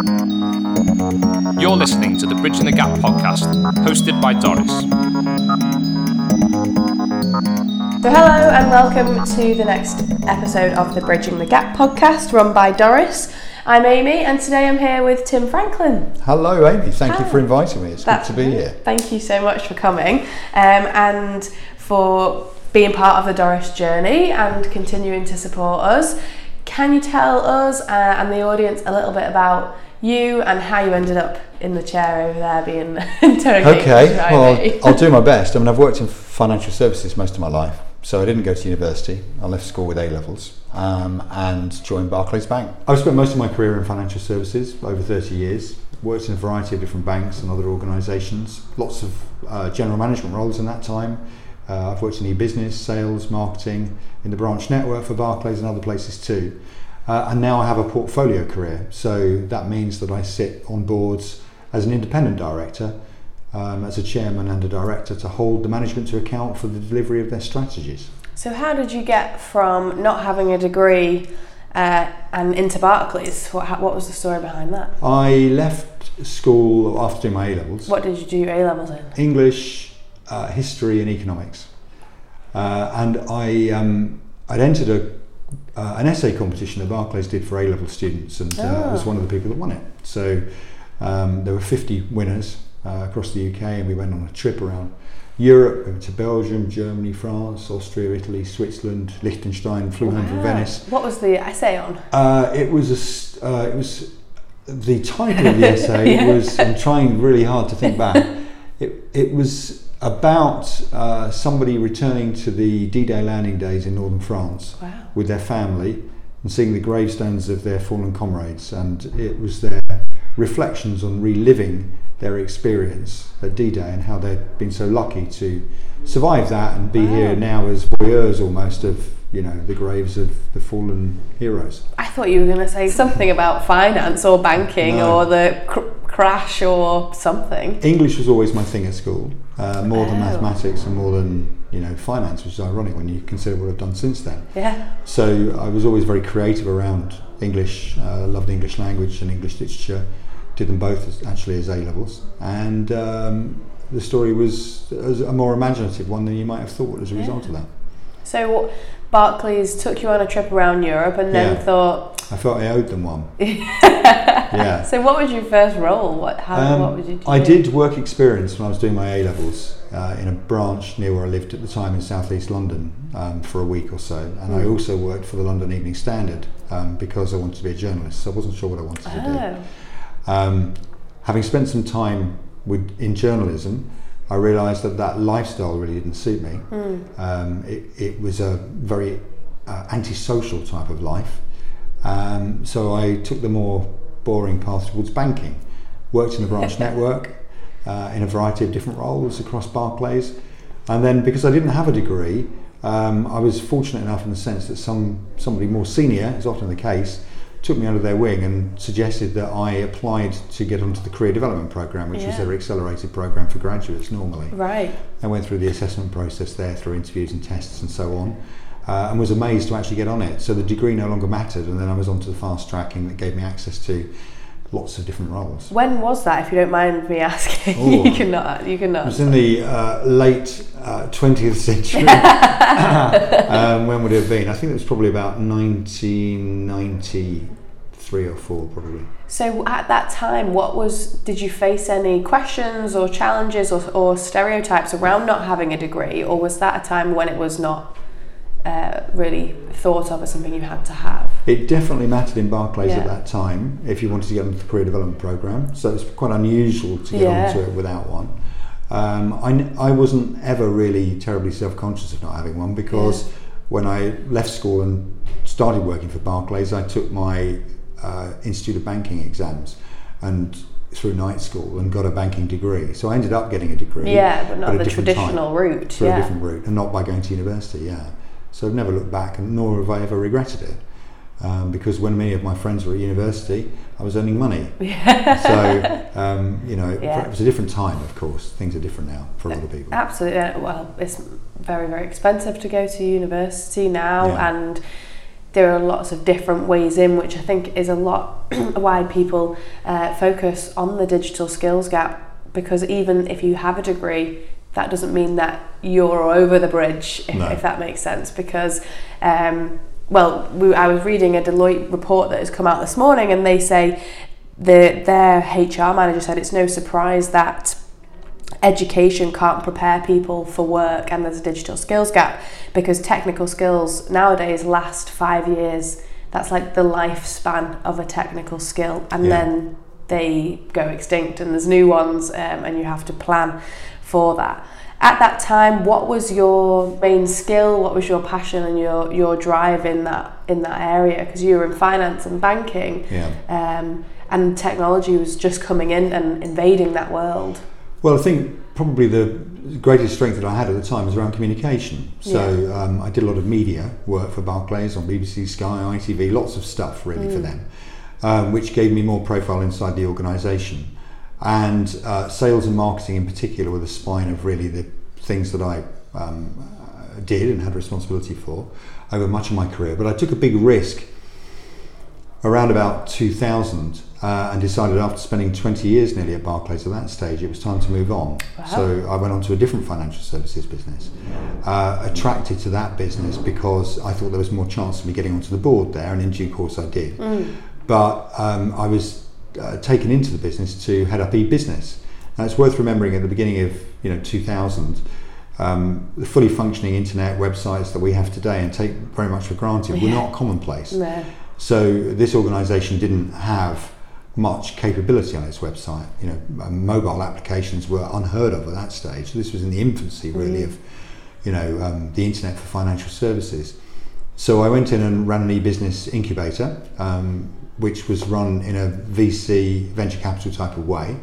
You're listening to the Bridging the Gap podcast, hosted by Doris. So, hello and welcome to the next episode of the Bridging the Gap podcast, run by Doris. I'm Amy, and today I'm here with Tim Franklin. Hello, Amy. Thank you for inviting me. It's That's good to be here. Thank you so much for coming um, and for being part of the Doris journey and continuing to support us. Can you tell us uh, and the audience a little bit about you and how you ended up in the chair over there being interrogated? Okay, well, me? I'll do my best. I mean, I've worked in financial services most of my life, so I didn't go to university. I left school with A levels um, and joined Barclays Bank. I've spent most of my career in financial services, over 30 years. Worked in a variety of different banks and other organisations. Lots of uh, general management roles in that time. Uh, I've worked in e-business, sales, marketing, in the branch network for Barclays and other places too. Uh, and now I have a portfolio career, so that means that I sit on boards as an independent director, um, as a chairman and a director to hold the management to account for the delivery of their strategies. So, how did you get from not having a degree uh, and into Barclays? What, how- what was the story behind that? I left school after doing my A levels, What did you do A levels in? English, uh, history, and economics, uh, and I um, I'd entered a uh, an essay competition that Barclays did for A level students, and uh, I was Oh. one of the people that won it. So um, there were 50 winners uh, across the UK, and we went on a trip around Europe. We went to Belgium, Germany, France, Austria, Italy, Switzerland, Liechtenstein. Flew home from Venice. What was the essay on? Uh, it was a uh, it was the title of the essay Yeah. was I'm trying really hard to think back. It it was about uh, somebody returning to the D-Day landing days in northern France Wow. with their family and seeing the gravestones of their fallen comrades, and it was their reflections on reliving their experience at D-Day and how they'd been so lucky to survive that and be Wow. here now as voyeurs almost of you know the graves of the fallen heroes. I thought you were going to say something about finance or banking No. or the cr- crash or something. English was always my thing at school, uh, more than Oh. mathematics and more than you know finance, which is ironic when you consider what I've done since then. Yeah. So I was always very creative around English. Uh, loved English language and English literature. Did them both as, actually as A levels, and um, the story was, was a more imaginative one than you might have thought as a result of that. So Barclays took you on a trip around Europe and then Yeah. thought. I felt I owed them one. yeah. So what was your first role? What how Um, what would you do? I did work experience when I was doing my A levels uh, in a branch near where I lived at the time in southeast London um, for a week or so, and I Mm. also worked for the London Evening Standard um, because I wanted to be a journalist. So I wasn't sure what I wanted to do. Oh. Um, having spent some time with in journalism, I realised that that lifestyle really didn't suit me. Mm. Um, it, it was a very uh, antisocial type of life. Um, so I took the more boring path towards banking. Worked in the branch network uh, in a variety of different roles across Barclays. And then because I didn't have a degree, um, I was fortunate enough in the sense that some somebody more senior, is often the case, took me under their wing and suggested that I applied to get onto the career development program, which was their accelerated program for graduates normally. Right. I went through the assessment process there through interviews and tests and so on, uh, and was amazed to actually get on it. So the degree no longer mattered, and then I was onto the fast tracking that gave me access to lots of different roles. When was that? If you don't mind me asking, Oh. you cannot. You cannot. It was in the uh, late uh, 20th century. um, when would it have been? I think it was probably about 1993 or 4, probably. So at that time, what was? Did you face any questions or challenges or, or stereotypes around not having a degree, or was that a time when it was not uh, really thought of as something you had to have? It definitely mattered in Barclays Yeah. at that time if you wanted to get onto the career development program. So it's quite unusual to get Yeah. onto it without one. Um, I, I wasn't ever really terribly self conscious of not having one because when I left school and started working for Barclays, I took my uh, Institute of Banking exams and through night school and got a banking degree. So I ended up getting a degree. Yeah, but not a the different type traditional route. through yeah. a different route and not by going to university, yeah. So I've never looked back and nor have I ever regretted it. Um, because when many of my friends were at university, I was earning money. so, um, you know, it, Yeah. it was a different time, of course. Things are different now for a lot of people. Absolutely. Well, it's very, very expensive to go to university now, Yeah. and there are lots of different ways in, which I think is a lot why people uh, focus on the digital skills gap. Because even if you have a degree, that doesn't mean that you're over the bridge, if, No. if that makes sense. Because, um, well, we, I was reading a Deloitte report that has come out this morning, and they say the, their HR manager said it's no surprise that education can't prepare people for work and there's a digital skills gap because technical skills nowadays last five years that's like the lifespan of a technical skill and Yeah. then they go extinct and there's new ones um, and you have to plan for that at that time what was your main skill what was your passion and your your drive in that in that area because you were in finance and banking Yeah. um, and technology was just coming in and invading that world Well, I think probably the greatest strength that I had at the time was around communication. So um, I did a lot of media work for Barclays on BBC, Sky, ITV, lots of stuff really for them, um, which gave me more profile inside the organisation. And uh, sales and marketing in particular were the spine of really the things that I um, did and had responsibility for over much of my career. But I took a big risk around about 2000 uh, and decided after spending 20 years nearly at Barclays at that stage it was time to move on. Wow. So I went on to a different financial services business. Uh, attracted to that business because I thought there was more chance of me getting onto the board there and in due course I did. But um, I was uh, taken into the business to head up e-business. Now it's worth remembering at the beginning of you know 2000 um, the fully functioning internet websites that we have today and take very much for granted were not commonplace. no So this organisation didn't have much capability on its website. You know, mobile applications were unheard of at that stage. This was in the infancy, really, of you know um, the internet for financial services. So I went in and ran an e-business incubator, um, which was run in a VC venture capital type of way.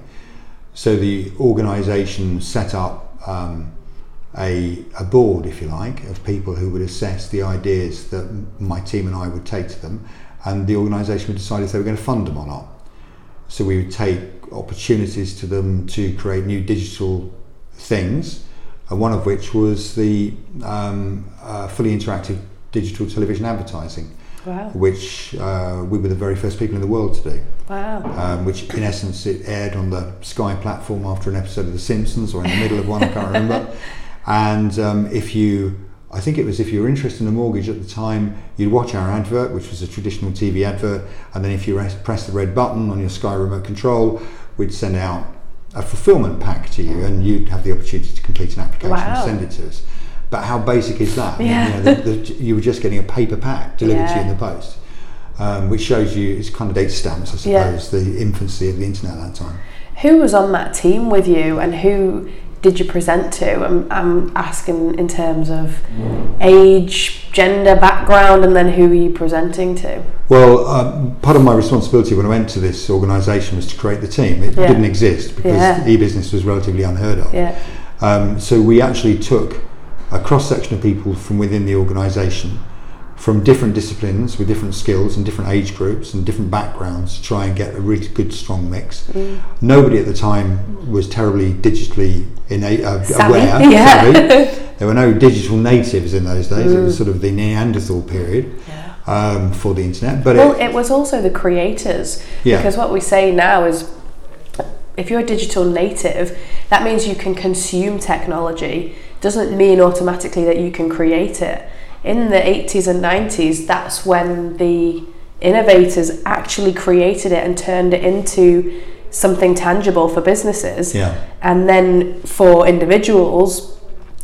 So the organisation set up um, a, a board, if you like, of people who would assess the ideas that my team and I would take to them, and the organisation would decide if they were going to fund them or not. So we would take opportunities to them to create new digital things, uh, one of which was the um, uh, fully interactive digital television advertising, wow which uh, we were the very first people in the world to do wow um, which in essence it aired on the Sky platform after an episode of The Simpsons or in the middle of one, I can't remember. And um, if you, I think it was if you were interested in a mortgage at the time, you'd watch our advert, which was a traditional TV advert, and then if you res- press the red button on your Sky remote control, we'd send out a fulfillment pack to you, and you'd have the opportunity to complete an application Wow. and send it to us. But how basic is that? Yeah. You, know, the, the, you were just getting a paper pack delivered to you in the post um, which shows you it's kind of date stamps, I Yeah. suppose, the infancy of the internet at that time. Who was on that team with you and who did you present to? I'm, I'm asking in terms of age, gender, background, and then who were you presenting to? Well, um, part of my responsibility when I went to this organisation was to create the team. It Yeah. didn't exist because Yeah. e-business was relatively unheard of. Yeah. Um, so we actually took a cross section of people from within the organisation, from different disciplines with different skills and different age groups and different backgrounds to try and get a really good, strong mix. Mm. Nobody at the time was terribly digitally innate, uh, aware. yeah. There were no digital natives in those days. It was Mm. sort of the Neanderthal period um, for the internet. But Well, it, it was also the creators. Yeah. Because what we say now is if you're a digital native, that means you can consume technology. Doesn't mean automatically that you can create it. In the 80s and 90s, that's when the innovators actually created it and turned it into something tangible for businesses. yeah. and then for individuals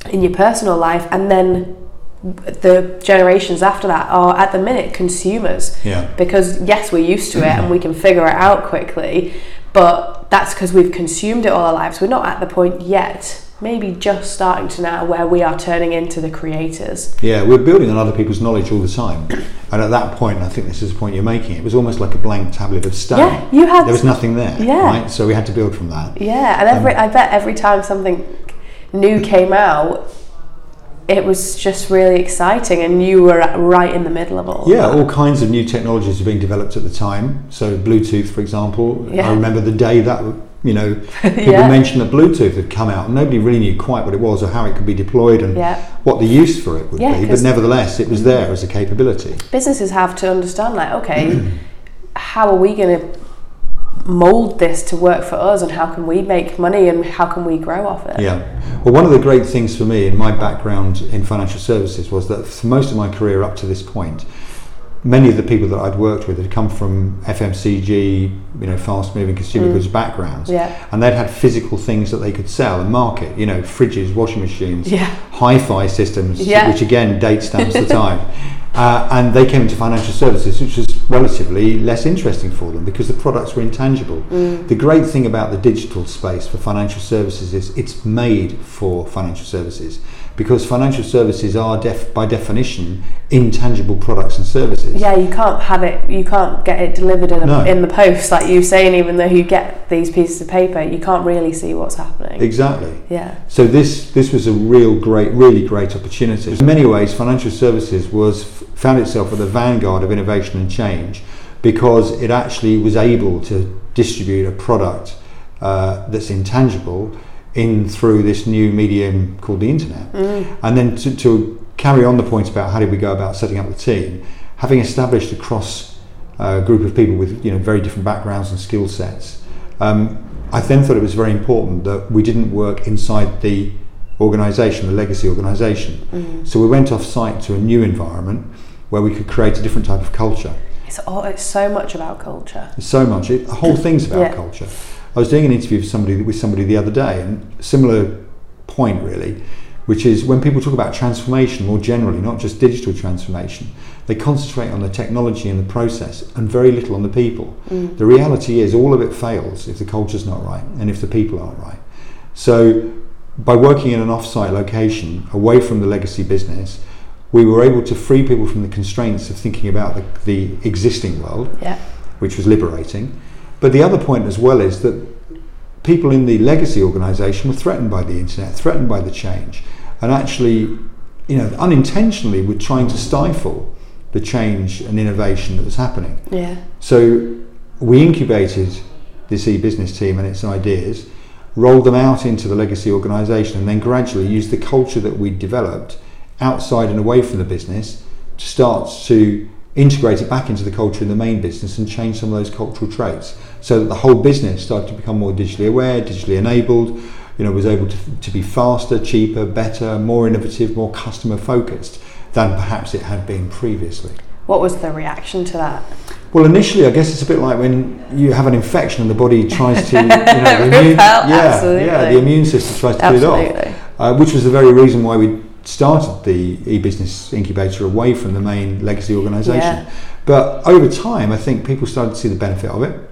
in your personal life and then the generations after that are at the minute consumers Yeah. because yes we're used to it and we can figure it out quickly but that's because we've consumed it all our lives we're not at the point yet maybe just starting to now where we are turning into the creators Yeah, we're building on other people's knowledge all the time. And at that point, and I think this is the point you're making, it was almost like a blank tablet of stone. Yeah, you had- There was nothing there, Yeah. right? So we had to build from that. yeah and every um, i bet every time something new came out it was just really exciting, and you were right in the middle of all. Yeah, that. all kinds of new technologies were being developed at the time. So Bluetooth, for example, Yeah. I remember the day that you know people Yeah. mentioned that Bluetooth had come out, and nobody really knew quite what it was or how it could be deployed and Yeah. what the use for it would Yeah, be. But nevertheless, it was mm-hmm. there as a capability. businesses have to understand like okay how are we going to mold this to work for us and how can we make money and how can we grow off it Yeah. Well, one of the great things for me in my background in financial services was that for most of my career up to this point, many of the people that I'd worked with had come from FMCG, you know, fast-moving consumer goods backgrounds, Yeah. and they'd had physical things that they could sell and market. You know, fridges, washing machines, Yeah. hi-fi systems, Yeah. which again date stamps the time. Uh, and they came into financial services, which was relatively less interesting for them because the products were intangible. The great thing about the digital space for financial services is it's made for financial services because financial services are, def- by definition, intangible products and services. yeah you can't have it you can't get it delivered in, a, No. in the post like you're saying even though you get these pieces of paper you can't really see what's happening Exactly. yeah So this this was a real great, really great opportunity. In many ways, financial services was found itself at the vanguard of innovation and change because it actually was able to distribute a product uh, that's intangible in through this new medium called the internet. And then to, to carry on the point about how did we go about setting up the team, having established a cross uh, group of people with you know very different backgrounds and skill sets. Um, I then thought it was very important that we didn't work inside the organisation, the legacy organisation. So we went off site to a new environment where we could create a different type of culture. it's all it's so much about culture so much. It, the whole thing's about Yeah. culture. I was doing an interview with somebody with somebody the other day, and similar point really, which is when people talk about transformation more generally, not just digital transformation, they concentrate on the technology and the process and very little on the people. Mm. The reality is all of it fails if the culture's not right and if the people aren't right. So by working in an off-site location away from the legacy business, we were able to free people from the constraints of thinking about the, the existing world yeah which was liberating. But the other point as well is that people in the legacy organisation were threatened by the internet, threatened by the change, and actually, you know, unintentionally were trying to stifle the change and innovation that was happening. yeah So we incubated this e-business team and its ideas, rolled them out into the legacy organisation, and then gradually used the culture that we'd developed outside and away from the business to start to integrate it back into the culture in the main business and change some of those cultural traits so that the whole business started to become more digitally aware, digitally enabled, you know, was able to, to be faster, cheaper, better, more innovative, more customer focused than perhaps it had been previously. what was the reaction to that Well, initially, I guess it's a bit like when you have an infection and the body tries to, you know, the immune, yeah, absolutely. yeah, the immune system tries to kill it Absolutely. off, uh, which was the very reason why we started the e-business incubator away from the main legacy organisation. Yeah. But over time, I think people started to see the benefit of it.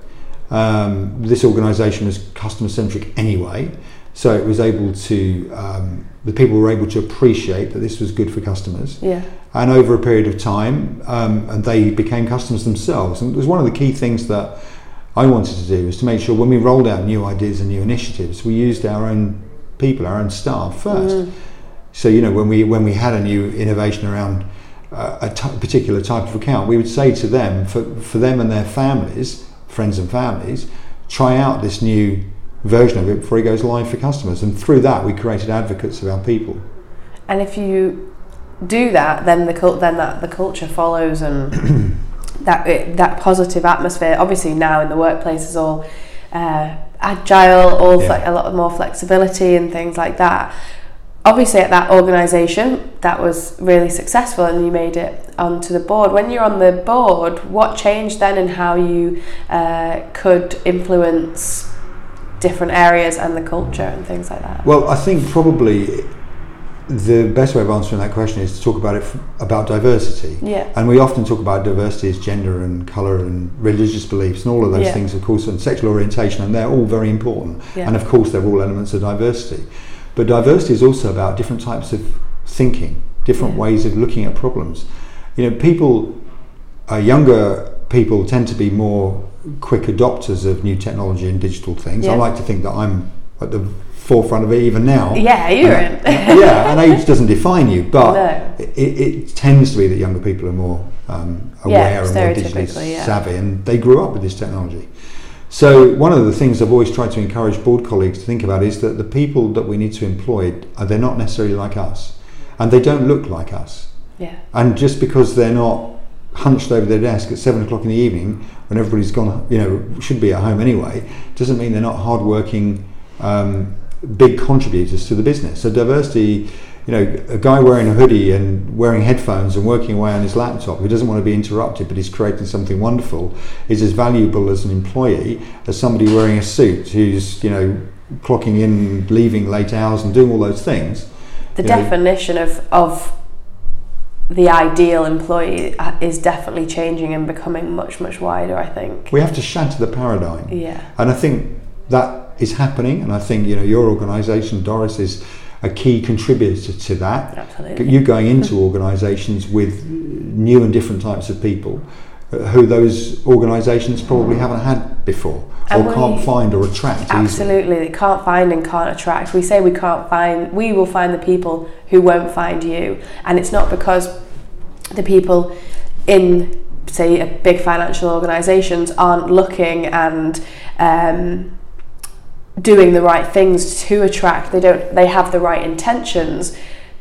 Um, this organisation was customer centric anyway, so it was able to. Um, the people were able to appreciate that this was good for customers yeah and over a period of time, um, and they became customers themselves. And it was one of the key things that I wanted to do was to make sure when we rolled out new ideas and new initiatives, we used our own people, our own staff first. So you know when we when we had a new innovation around uh, a t- particular type of account, we would say to them for for them and their families, friends and families, try out this new version of it before it goes live for customers. And through that, we created advocates of our people. and if you do that then the cult then that the culture follows and that it, that positive atmosphere obviously now in the workplace is all uh, agile all Yeah. fle- a lot more flexibility and things like that obviously at that organization that was really successful and you made it onto the board when you're on the board what changed then in how you uh, could influence different areas and the culture and things like that Well, I think probably the best way of answering that question is to talk about it f- about diversity. Yeah. And we often talk about diversity as gender and colour and religious beliefs and all of those Yeah. things, of course, and sexual orientation, and they're all very important. Yeah. And of course, they're all elements of diversity. But diversity is also about different types of thinking, different Yeah. ways of looking at problems. You know, people, uh, younger people tend to be more quick adopters of new technology and digital things. I like to think that I'm at the forefront of it even now. Yeah, you're in. yeah, and age doesn't define you, but No. it, it tends to be that younger people are more um, aware and more digitally yeah. savvy, and they grew up with this technology. So one of the things I've always tried to encourage board colleagues to think about is that the people that we need to employ are they're not necessarily like us, and they don't look like us. Yeah. And just because they're not hunched over their desk at seven o'clock in the evening when everybody's gone, you know, should be at home anyway, doesn't mean they're not hardworking, um, big contributors to the business. So diversity, you know, a guy wearing a hoodie and wearing headphones and working away on his laptop who doesn't want to be interrupted but he's creating something wonderful is as valuable as an employee as somebody wearing a suit who's, you know, clocking in, leaving late hours and doing all those things. The You know, definition of of the ideal employee uh, is definitely changing and becoming much much wider. I think. we have to shatter the paradigm. Yeah. And I think that is happening, and I think you know your organisation, Doris, is a key contributor to that. Absolutely. You going into organisations with new and different types of people uh, who those organisations probably haven't had before or can't find or attract easily. Absolutely, they can't find and can't attract. We say we can't find, we will find the people who won't find you, and it's not because the people in, say, a big financial organisations aren't looking and um, doing the right things to attract. They don't. They have the right intentions,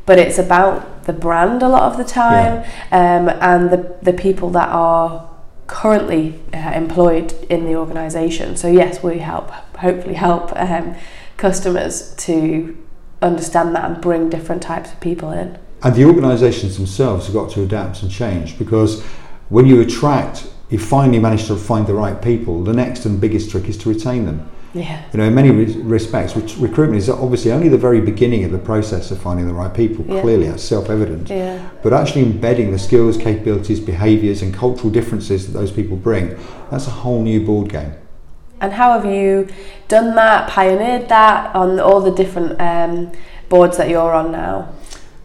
but it's about the brand a lot of the time, um, and the the people that are currently uh, employed in the organisation. So yes, we help. Hopefully, help um, customers to understand that and bring different types of people in. And the organisations themselves have got to adapt and change because when you attract, you finally manage to find the right people. The next and biggest trick is to retain them. Yeah. You know, in many re- respects, recruitment is obviously only the very beginning of the process of finding the right people. Yeah. Clearly, that's self-evident. Yeah. But actually embedding the skills, capabilities, behaviours, and cultural differences that those people bring—that's a whole new board game. And how have you done that, pioneered that on all the different um, boards that you're on now?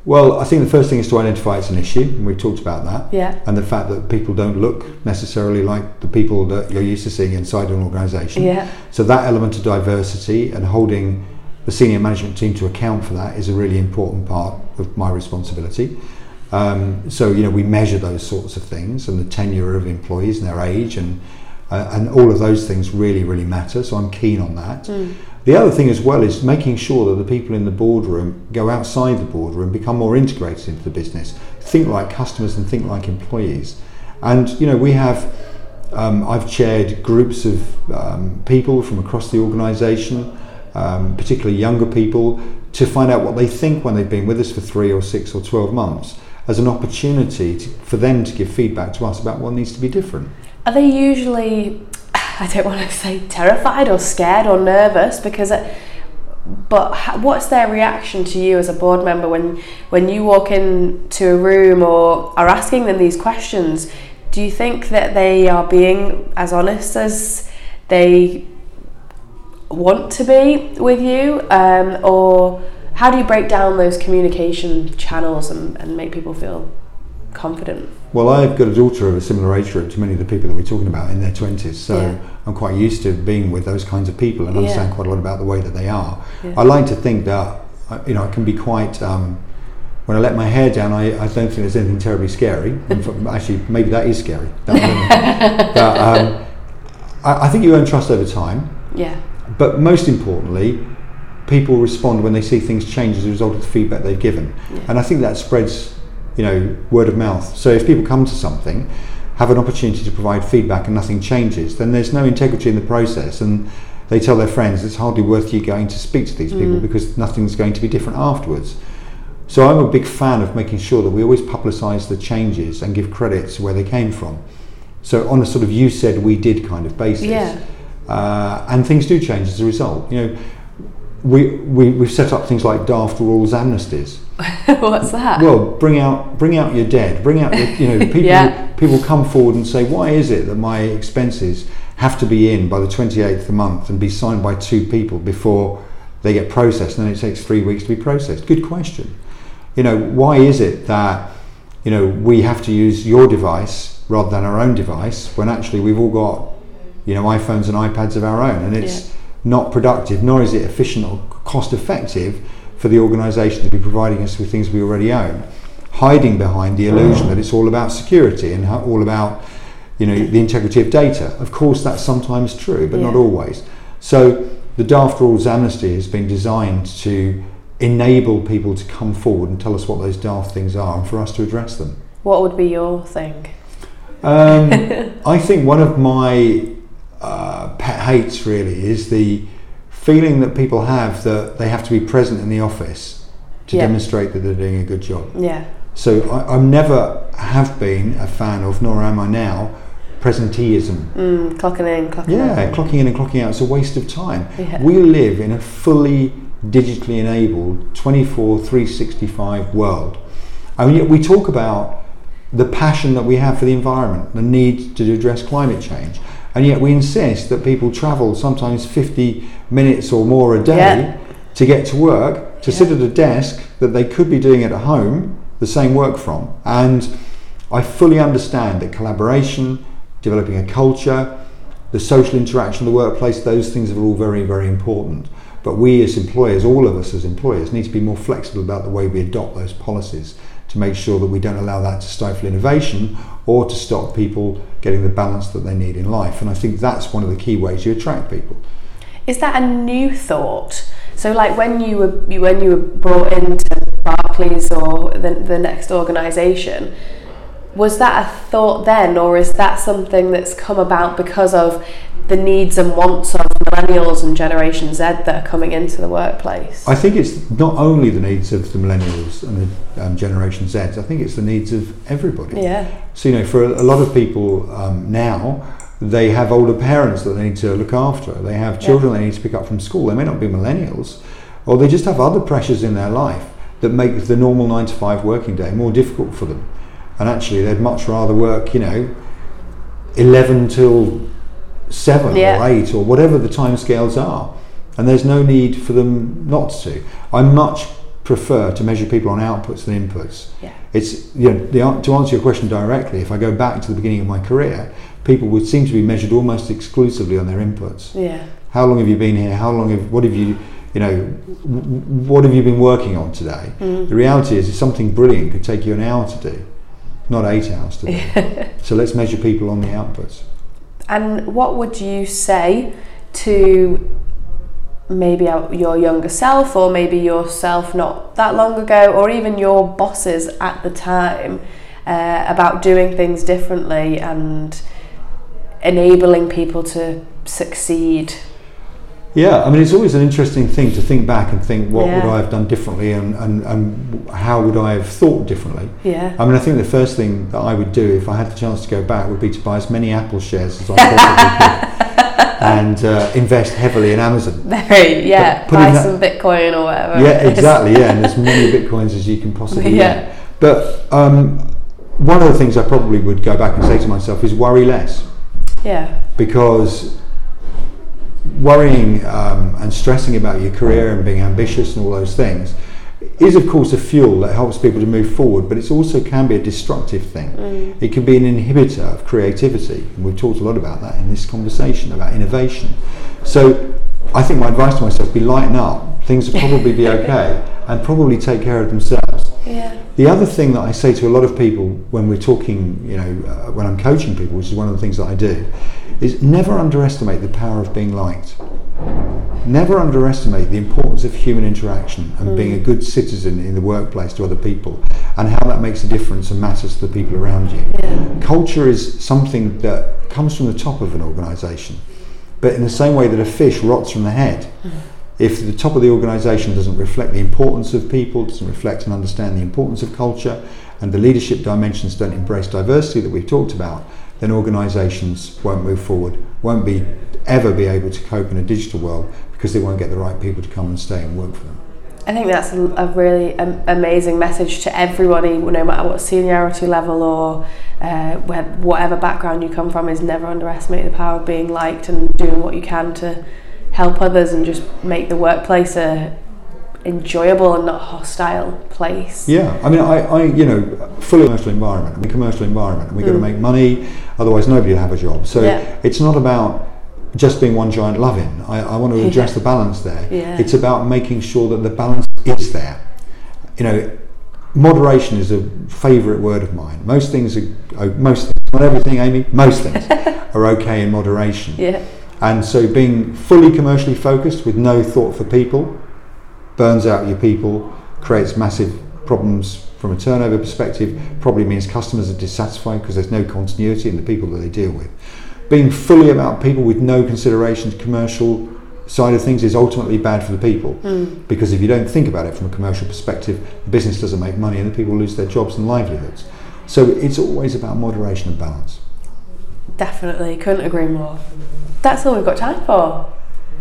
Well, I think the first thing is to identify it's an issue, and we've talked about that. Yeah. And the fact that people don't look necessarily like the people that you're used to seeing inside an organisation. Yeah. So that element of diversity and holding the senior management team to account for that is a really important part of my responsibility. Um, so you know we measure those sorts of things and the tenure of employees and their age and uh, and all of those things really really matter. So I'm keen on that. The other thing as well is making sure that the people in the boardroom go outside the boardroom, become more integrated into the business, think like customers and think like employees. And you know we have um, I've chaired groups of um, people from across the organisation, um, particularly younger people, to find out what they think when they've been with us for three or six or 12 months as an opportunity to, for them to give feedback to us about what needs to be different. Are they usually, I don't want to say terrified or scared or nervous because, it, but what's their reaction to you as a board member when when you walk into a room or are asking them these questions? Do you think that they are being as honest as they want to be with you, um, or how do you break down those communication channels and, and make people feel confident? Well, I've got a daughter of a similar age group to many of the people that we're talking about in their 20s, so Yeah. I'm quite used to being with those kinds of people and Yeah. understand quite a lot about the way that they are. Yeah. I like to think that, uh, you know, I can be quite. Um, when I let my hair down, I, I don't think there's anything terribly scary. Actually, maybe that is scary. That- but, um, I, I think you earn trust over time. Yeah. But most importantly, people respond when they see things change as a result of the feedback they've given. And I think that spreads, you know, word of mouth. So if people come to something, have an opportunity to provide feedback and nothing changes, then there's no integrity in the process. And they tell their friends it's hardly worth you going to speak to these people because nothing's going to be different afterwards. So I'm a big fan of making sure that we always publicise the changes and give credits where they came from. So on a sort of you said we did kind of basis. Yeah. Uh, and things do change as a result. You know, we, we we've set up things like daft rules amnesties. What's that? Well, bring out bring out your dead. Bring out your, you know people Yeah. people come forward and say why is it that my expenses have to be in by the 28th of the month and be signed by two people before they get processed and then it takes three weeks to be processed. Good question. You know why is it that you know we have to use your device rather than our own device when actually we've all got you know iPhones and iPads of our own and it's not productive, nor is it efficient or cost effective for the organisation to be providing us with things we already own, hiding behind the illusion that it's all about security and how, all about you know the integrity of data. Of course, that's sometimes true, but not always. So the Daft Rules amnesty has been designed to enable people to come forward and tell us what those daft things are and for us to address them. What would be your thing? Um, I think one of my uh, pet hates really is the feeling that people have that they have to be present in the office to Yeah. demonstrate that they're doing a good job. Yeah. So I, I never have been a fan of, nor am I now, presenteeism. Mm, clocking in, clocking Yeah, out. Yeah, clocking in and clocking out is a waste of time. Yeah. We live in a fully digitally enabled 24 365 world. And yet we talk about the passion that we have for the environment, the need to address climate change. And yet we insist that people travel sometimes 50 minutes or more a day Yeah. to get to work, to Yeah. sit at a desk that they could be doing at home, the same work from. And I fully understand that collaboration, developing a culture, the social interaction in the workplace, those things are all very, very important. But we as employers, all of us as employers, need to be more flexible about the way we adopt those policies to make sure that we don't allow that to stifle innovation or to stop people getting the balance that they need in life. And I think that's one of the key ways you attract people. Is that a new thought? So, like when you were when you were brought into Barclays or the, the next organisation, was that a thought then, or is that something that's come about because of the needs and wants of millennials and Generation Z that are coming into the workplace? I think it's not only the needs of the millennials and the um, Generation Z, I think it's the needs of everybody. yeah, So, you know, for a, a lot of people um, now, they have older parents that they need to look after. They have children they need to pick up from school. They may not be millennials, or they just have other pressures in their life that make the normal nine to five working day more difficult for them. And actually, they'd much rather work, you know, 11 till 7 Yeah. or 8 or whatever the time scales are. And there's no need for them not to. I much prefer to measure people on outputs than inputs yeah, it's you know the, to answer your question directly if i go back to the beginning of my career people would seem to be measured almost exclusively on their inputs yeah, how long have you been here how long have what have you you know what have you been working on today Mm. the reality is, is something brilliant could take you an hour to do not eight hours to do so let's measure people on the outputs And what would you say to maybe your younger self, or maybe yourself not that long ago, or even your bosses at the time uh, about doing things differently and enabling people to succeed? Yeah, I mean, it's always an interesting thing to think back and think, what would I have done differently and, and, and how would I have thought differently? Yeah. I mean, I think the first thing that I would do if I had the chance to go back would be to buy as many Apple shares as I possibly could and uh, invest heavily in Amazon. Very, yeah. Buy that- some Bitcoin or whatever. Yeah, exactly. Yeah, and as many bitcoins as you can possibly Yeah. get. But um, one of the things I probably would go back and say to myself is worry less Yeah. because worrying um, and stressing about your career and being ambitious and all those things is of course a fuel that helps people to move forward but it also can be a destructive thing. Mm. it can be an inhibitor of creativity. And we've talked a lot about that in this conversation about innovation. So i think my advice to myself be lighten up. Things will probably be okay and probably take care of themselves. Yeah. the other thing that I say to a lot of people when we're talking, you know, uh, when I'm coaching people, which is one of the things that I do, is never underestimate the power of being liked. Never underestimate the importance of human interaction and being a mm. good citizen in the workplace to other people and how that makes a difference and matters to the people around you. Yeah. Culture is something that comes from the top of an organisation, but in the same way that a fish rots from the head, mm. if the top of the organisation doesn't reflect the importance of people, doesn't reflect and understand the importance of culture, and the leadership dimensions don't embrace diversity that we've talked about, then organisations won't move forward, won't be ever be able to cope in a digital world because they won't get the right people to come and stay and work for them. I think that's a, really um, amazing message to everybody, no matter what seniority level or uh, where, whatever background you come from, is never underestimate the power of being liked and doing what you can to help others and just make the workplace a enjoyable and not hostile place. Yeah, I mean, I, I you know, fully commercial environment, I mean, commercial environment, and we've got to Mm. make money, otherwise nobody will have a job. So Yeah. it's not about, just being one giant loving. I, I want to address the balance there. Yeah. It's about making sure that the balance is there. You know, moderation is a favourite word of mine. Most things are oh, most things, not everything, Amy. Most things are okay in moderation. Yeah. And so being fully commercially focused with no thought for people burns out your people, creates massive problems from a turnover perspective, probably means customers are dissatisfied because there's no continuity in the people that they deal with. Being fully about people with no consideration to commercial side of things is ultimately bad for the people hmm. because if you don't think about it from a commercial perspective, the business doesn't make money and the people lose their jobs and livelihoods. So it's always about moderation and balance. Definitely, couldn't agree more. That's all we've got time for.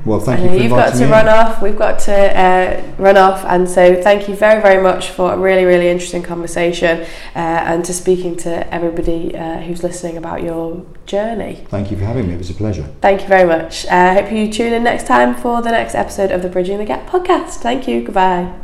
Well, thank you for you've got to run off. We've got to uh, run off, and so thank you very, very much for a really, really interesting conversation uh, and to speaking to everybody uh, who's listening about your journey. Thank you for having me. It was a pleasure. Thank you very much. I uh, hope you tune in next time for the next episode of the Bridging the Gap podcast. Thank you. Goodbye.